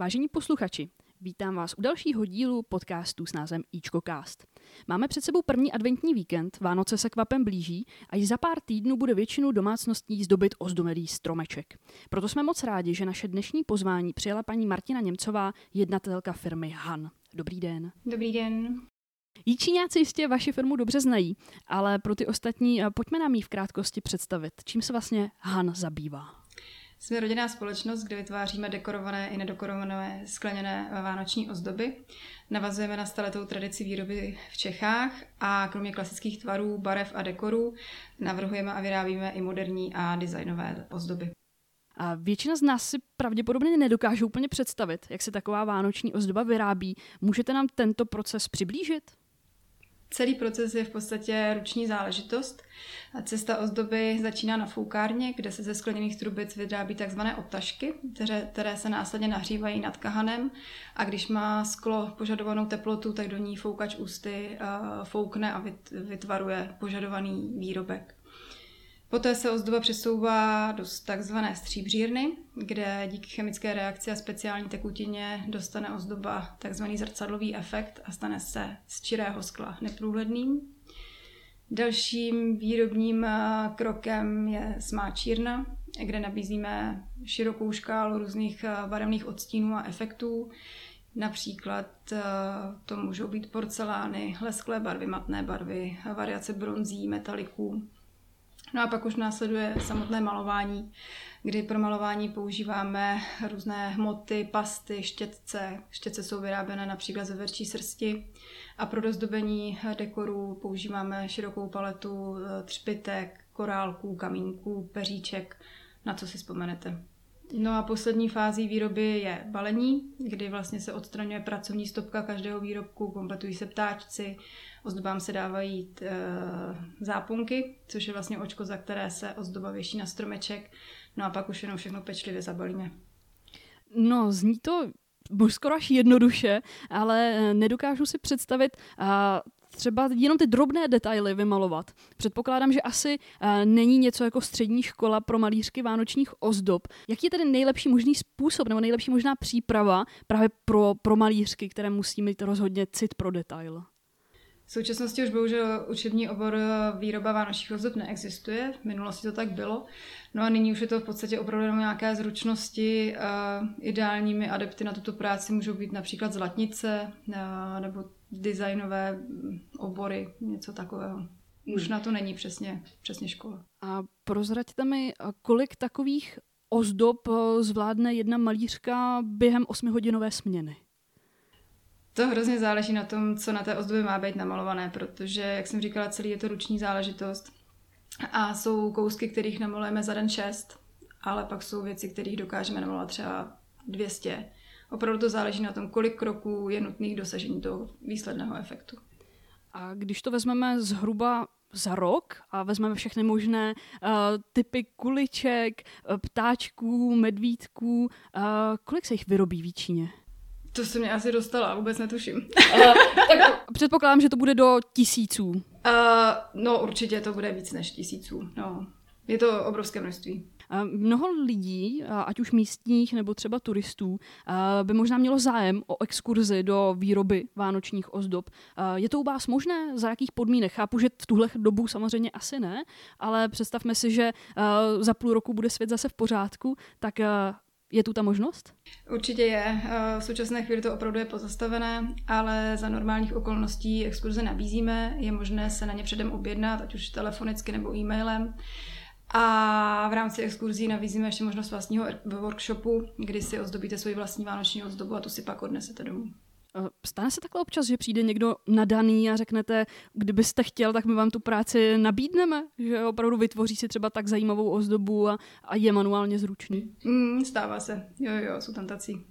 Vážení posluchači, vítám vás u dalšího dílu podcastu s názvem Ičkocast. Máme před sebou první adventní víkend, Vánoce se kvapem blíží a již za pár týdnů bude většinu domácností zdobit ozdomelý stromeček. Proto jsme moc rádi, že naše dnešní pozvání přijela paní Martina Němcová, jednatelka firmy Han. Dobrý den. Dobrý den. Jíčíňáci jistě vaši firmu dobře znají, ale pro ty ostatní eh, pojďme nám ji v krátkosti představit. Čím se vlastně Han zabývá? Jsme rodinná společnost, kde vytváříme dekorované i nedekorované skleněné vánoční ozdoby. Navazujeme na staletou tradici výroby v Čechách a kromě klasických tvarů, barev a dekorů navrhujeme a vyrábíme i moderní a designové ozdoby. A většina z nás si pravděpodobně nedokáže úplně představit, jak se taková vánoční ozdoba vyrábí. Můžete nám tento proces přiblížit? Celý proces je v podstatě ruční záležitost. Cesta ozdoby začíná na foukárně, kde se ze skleněných trubic vyrábí tzv. odtažky, které, které se následně nahřívají nad kahanem a když má sklo požadovanou teplotu, tak do ní foukač ústy foukne a vytvaruje požadovaný výrobek. Poté se ozdoba přesouvá do takzvané stříbřírny, kde díky chemické reakci a speciální tekutině dostane ozdoba takzvaný zrcadlový efekt a stane se z čirého skla neprůhledným. Dalším výrobním eh, krokem je smáčírna, kde nabízíme širokou škálu různých eh, barevných odstínů a efektů. Například eh, to můžou být porcelány, lesklé barvy, matné barvy, variace bronzí, metaliků, No a pak už následuje samotné malování, kdy pro malování používáme různé hmoty, pasty, štětce. Štětce jsou vyráběné například ze verčí srsti a pro dozdobení dekorů používáme širokou paletu eh, třpitek, korálků, kamínků, peříček, na co si vzpomenete. No a poslední fází výroby je balení, kdy vlastně se odstraňuje pracovní stopka každého výrobku, kompletují se ptáčci, ozdobám se dávají t, e, zápunky, což je vlastně očko, za které se ozdoba věší na stromeček, no a pak už jenom všechno pečlivě zabalíme. No, zní to skoro až jednoduše, ale nedokážu si představit a třeba jenom ty drobné detaily vymalovat. Předpokládám, že asi uh, není něco jako střední škola pro malířky vánočních ozdob. Jaký je tedy nejlepší možný způsob nebo nejlepší možná příprava právě pro, pro malířky, které musí mít rozhodně cit pro detail? V současnosti už bohužel učební obor výroba vánočních ozdob neexistuje, v minulosti to tak bylo. No a nyní už je to v podstatě opravdu jenom nějaké zručnosti. Ideálními adepty na tuto práci můžou být například zlatnice nebo designové obory, něco takového. Už hmm. na to není přesně, přesně škola. A prozraďte mi, kolik takových ozdob eh, zvládne jedna malířka během osmihodinové směny? To hrozně záleží na tom, co na té ozdobě má být namalované, protože, jak jsem říkala, celý je to ruční záležitost. A jsou kousky, kterých namalujeme za den šest, ale pak jsou věci, kterých dokážeme namalovat třeba 200 opravdu to záleží na tom, kolik kroků je nutných dosažení toho výsledného efektu. A když to vezmeme zhruba za rok a vezmeme všechny možné uh, typy kuliček, uh, ptáčků, medvídků, uh, kolik se jich vyrobí v Číně? To se mě asi dostala, vůbec netuším. uh, tak předpokládám, že to bude do tisíců. Uh, no určitě to bude víc než tisíců. No. Je to obrovské množství. Mnoho lidí, ať už místních nebo třeba turistů, by možná mělo zájem o exkurzi do výroby vánočních ozdob. Je to u vás možné? Za jakých podmínek? Chápu, že v tuhle dobu samozřejmě asi ne, ale představme si, že za půl roku bude svět zase v pořádku, tak je tu ta možnost? Určitě je. V současné chvíli to opravdu je pozastavené, ale za normálních okolností exkurze nabízíme. Je možné se na ně předem objednat, ať už telefonicky nebo e-mailem. A v rámci exkurzí nabízíme ještě možnost vlastního workshopu, kdy si ozdobíte svoji vlastní vánoční ozdobu a tu si pak odnesete domů. Stane se takhle občas, že přijde někdo nadaný a řeknete, kdybyste chtěl, tak my vám tu práci nabídneme, že opravdu vytvoří si třeba tak zajímavou ozdobu a, a je manuálně zručný. Mm, stává se, jo, jo, jsou tam tací.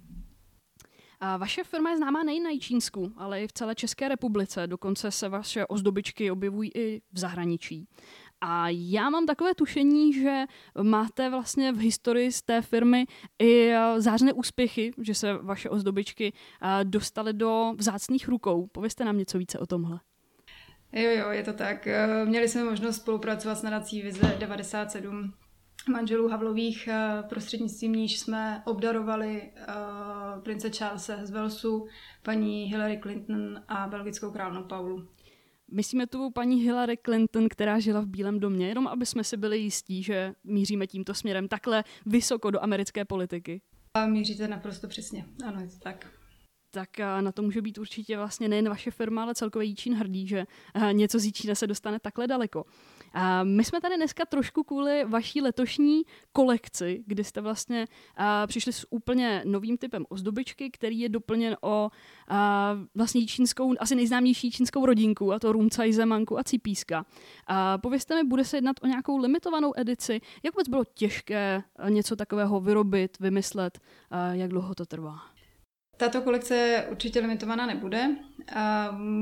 A vaše firma je známá nejen na Čínsku, ale i v celé České republice. Dokonce se vaše ozdobičky objevují i v zahraničí. A já mám takové tušení, že máte vlastně v historii z té firmy i eh, zářné úspěchy, že se vaše ozdobičky eh, dostaly do vzácných rukou. Povězte nám něco více o tomhle. Jo, jo, je to tak. Eh, měli jsme možnost spolupracovat s nadací Vize 97 manželů Havlových, prostřednictvím níž jsme obdarovali prince Charlesa z Walesu, paní Hillary Clinton a belgickou královnu Paulu. Myslíme tu paní Hillary Clinton, která žila v Bílém domě, jenom aby jsme si byli jistí, že míříme tímto směrem takhle vysoko do americké politiky. A míříte naprosto přesně, ano, je to tak tak na to může být určitě vlastně nejen vaše firma, ale celkově Jíčín hrdý, že něco z Jíčína se dostane takhle daleko. A my jsme tady dneska trošku kvůli vaší letošní kolekci, kdy jste vlastně přišli s úplně novým typem ozdobičky, který je doplněn o vlastně čínskou, asi nejznámější čínskou rodinku, a to Rumcaj, Zemanku a Cipíska. A povězte mi, bude se jednat o nějakou limitovanou edici? Jak vůbec bylo těžké něco takového vyrobit, vymyslet? Jak dlouho to trvá? Tato kolekce určitě limitovaná nebude.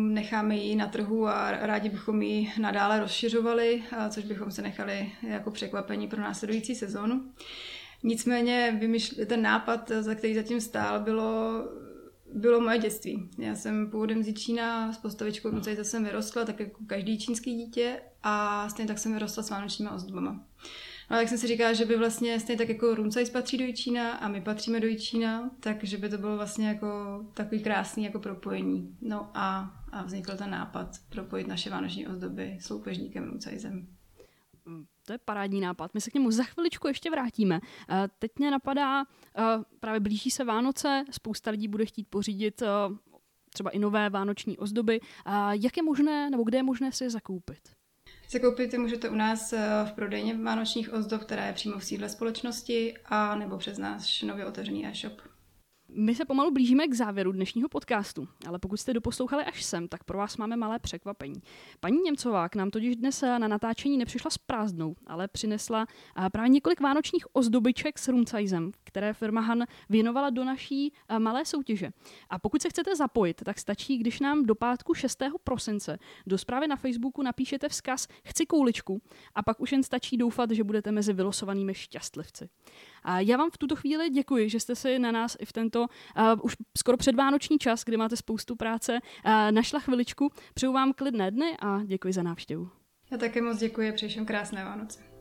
Necháme ji na trhu a rádi bychom ji nadále rozšiřovali, což bychom se nechali jako překvapení pro následující sezónu. Nicméně ten nápad, za který zatím stál, bylo, bylo moje dětství. Já jsem původem z Čína, s postavičkou Nucajta jsem vyrostla, tak jako každý čínský dítě a stejně tak jsem vyrostla s vánočními ozdobama. Ale jak jsem si říkala, že by vlastně stejně tak jako Runcajs patří do Jičína a my patříme do Jičína, takže by to bylo vlastně jako takový krásný jako propojení. No a, a vznikl ten nápad propojit naše vánoční ozdoby s loupežníkem Runcajsem. To je parádní nápad. My se k němu za chviličku ještě vrátíme. Eh, teď mě napadá, eh, právě blíží se Vánoce, spousta lidí bude chtít pořídit eh, třeba i nové vánoční ozdoby. Jak je možné, nebo kde je možné si je zakoupit? Koupit je můžete u nás eh, v prodejně vánočních ozdob, která je přímo v sídle společnosti, a nebo přes náš nově otevřený e-shop. My se pomalu blížíme k závěru dnešního podcastu, ale pokud jste doposlouchali až sem, tak pro vás máme malé překvapení. Paní Němcová k nám totiž dnes na natáčení nepřišla s prázdnou, ale přinesla právě několik vánočních ozdobiček s rumcajzem, které firma Han věnovala do naší malé soutěže. A pokud se chcete zapojit, tak stačí, když nám do pátku 6. prosince do zprávy na Facebooku napíšete vzkaz Chci kouličku a pak už jen stačí doufat, že budete mezi vylosovanými šťastlivci. A já vám v tuto chvíli děkuji, že jste si na nás i v tento uh, už skoro předvánoční čas, kdy máte spoustu práce, uh, našla chviličku. Přeju vám klidné dny a děkuji za návštěvu. Já také moc děkuji a přeji krásné Vánoce.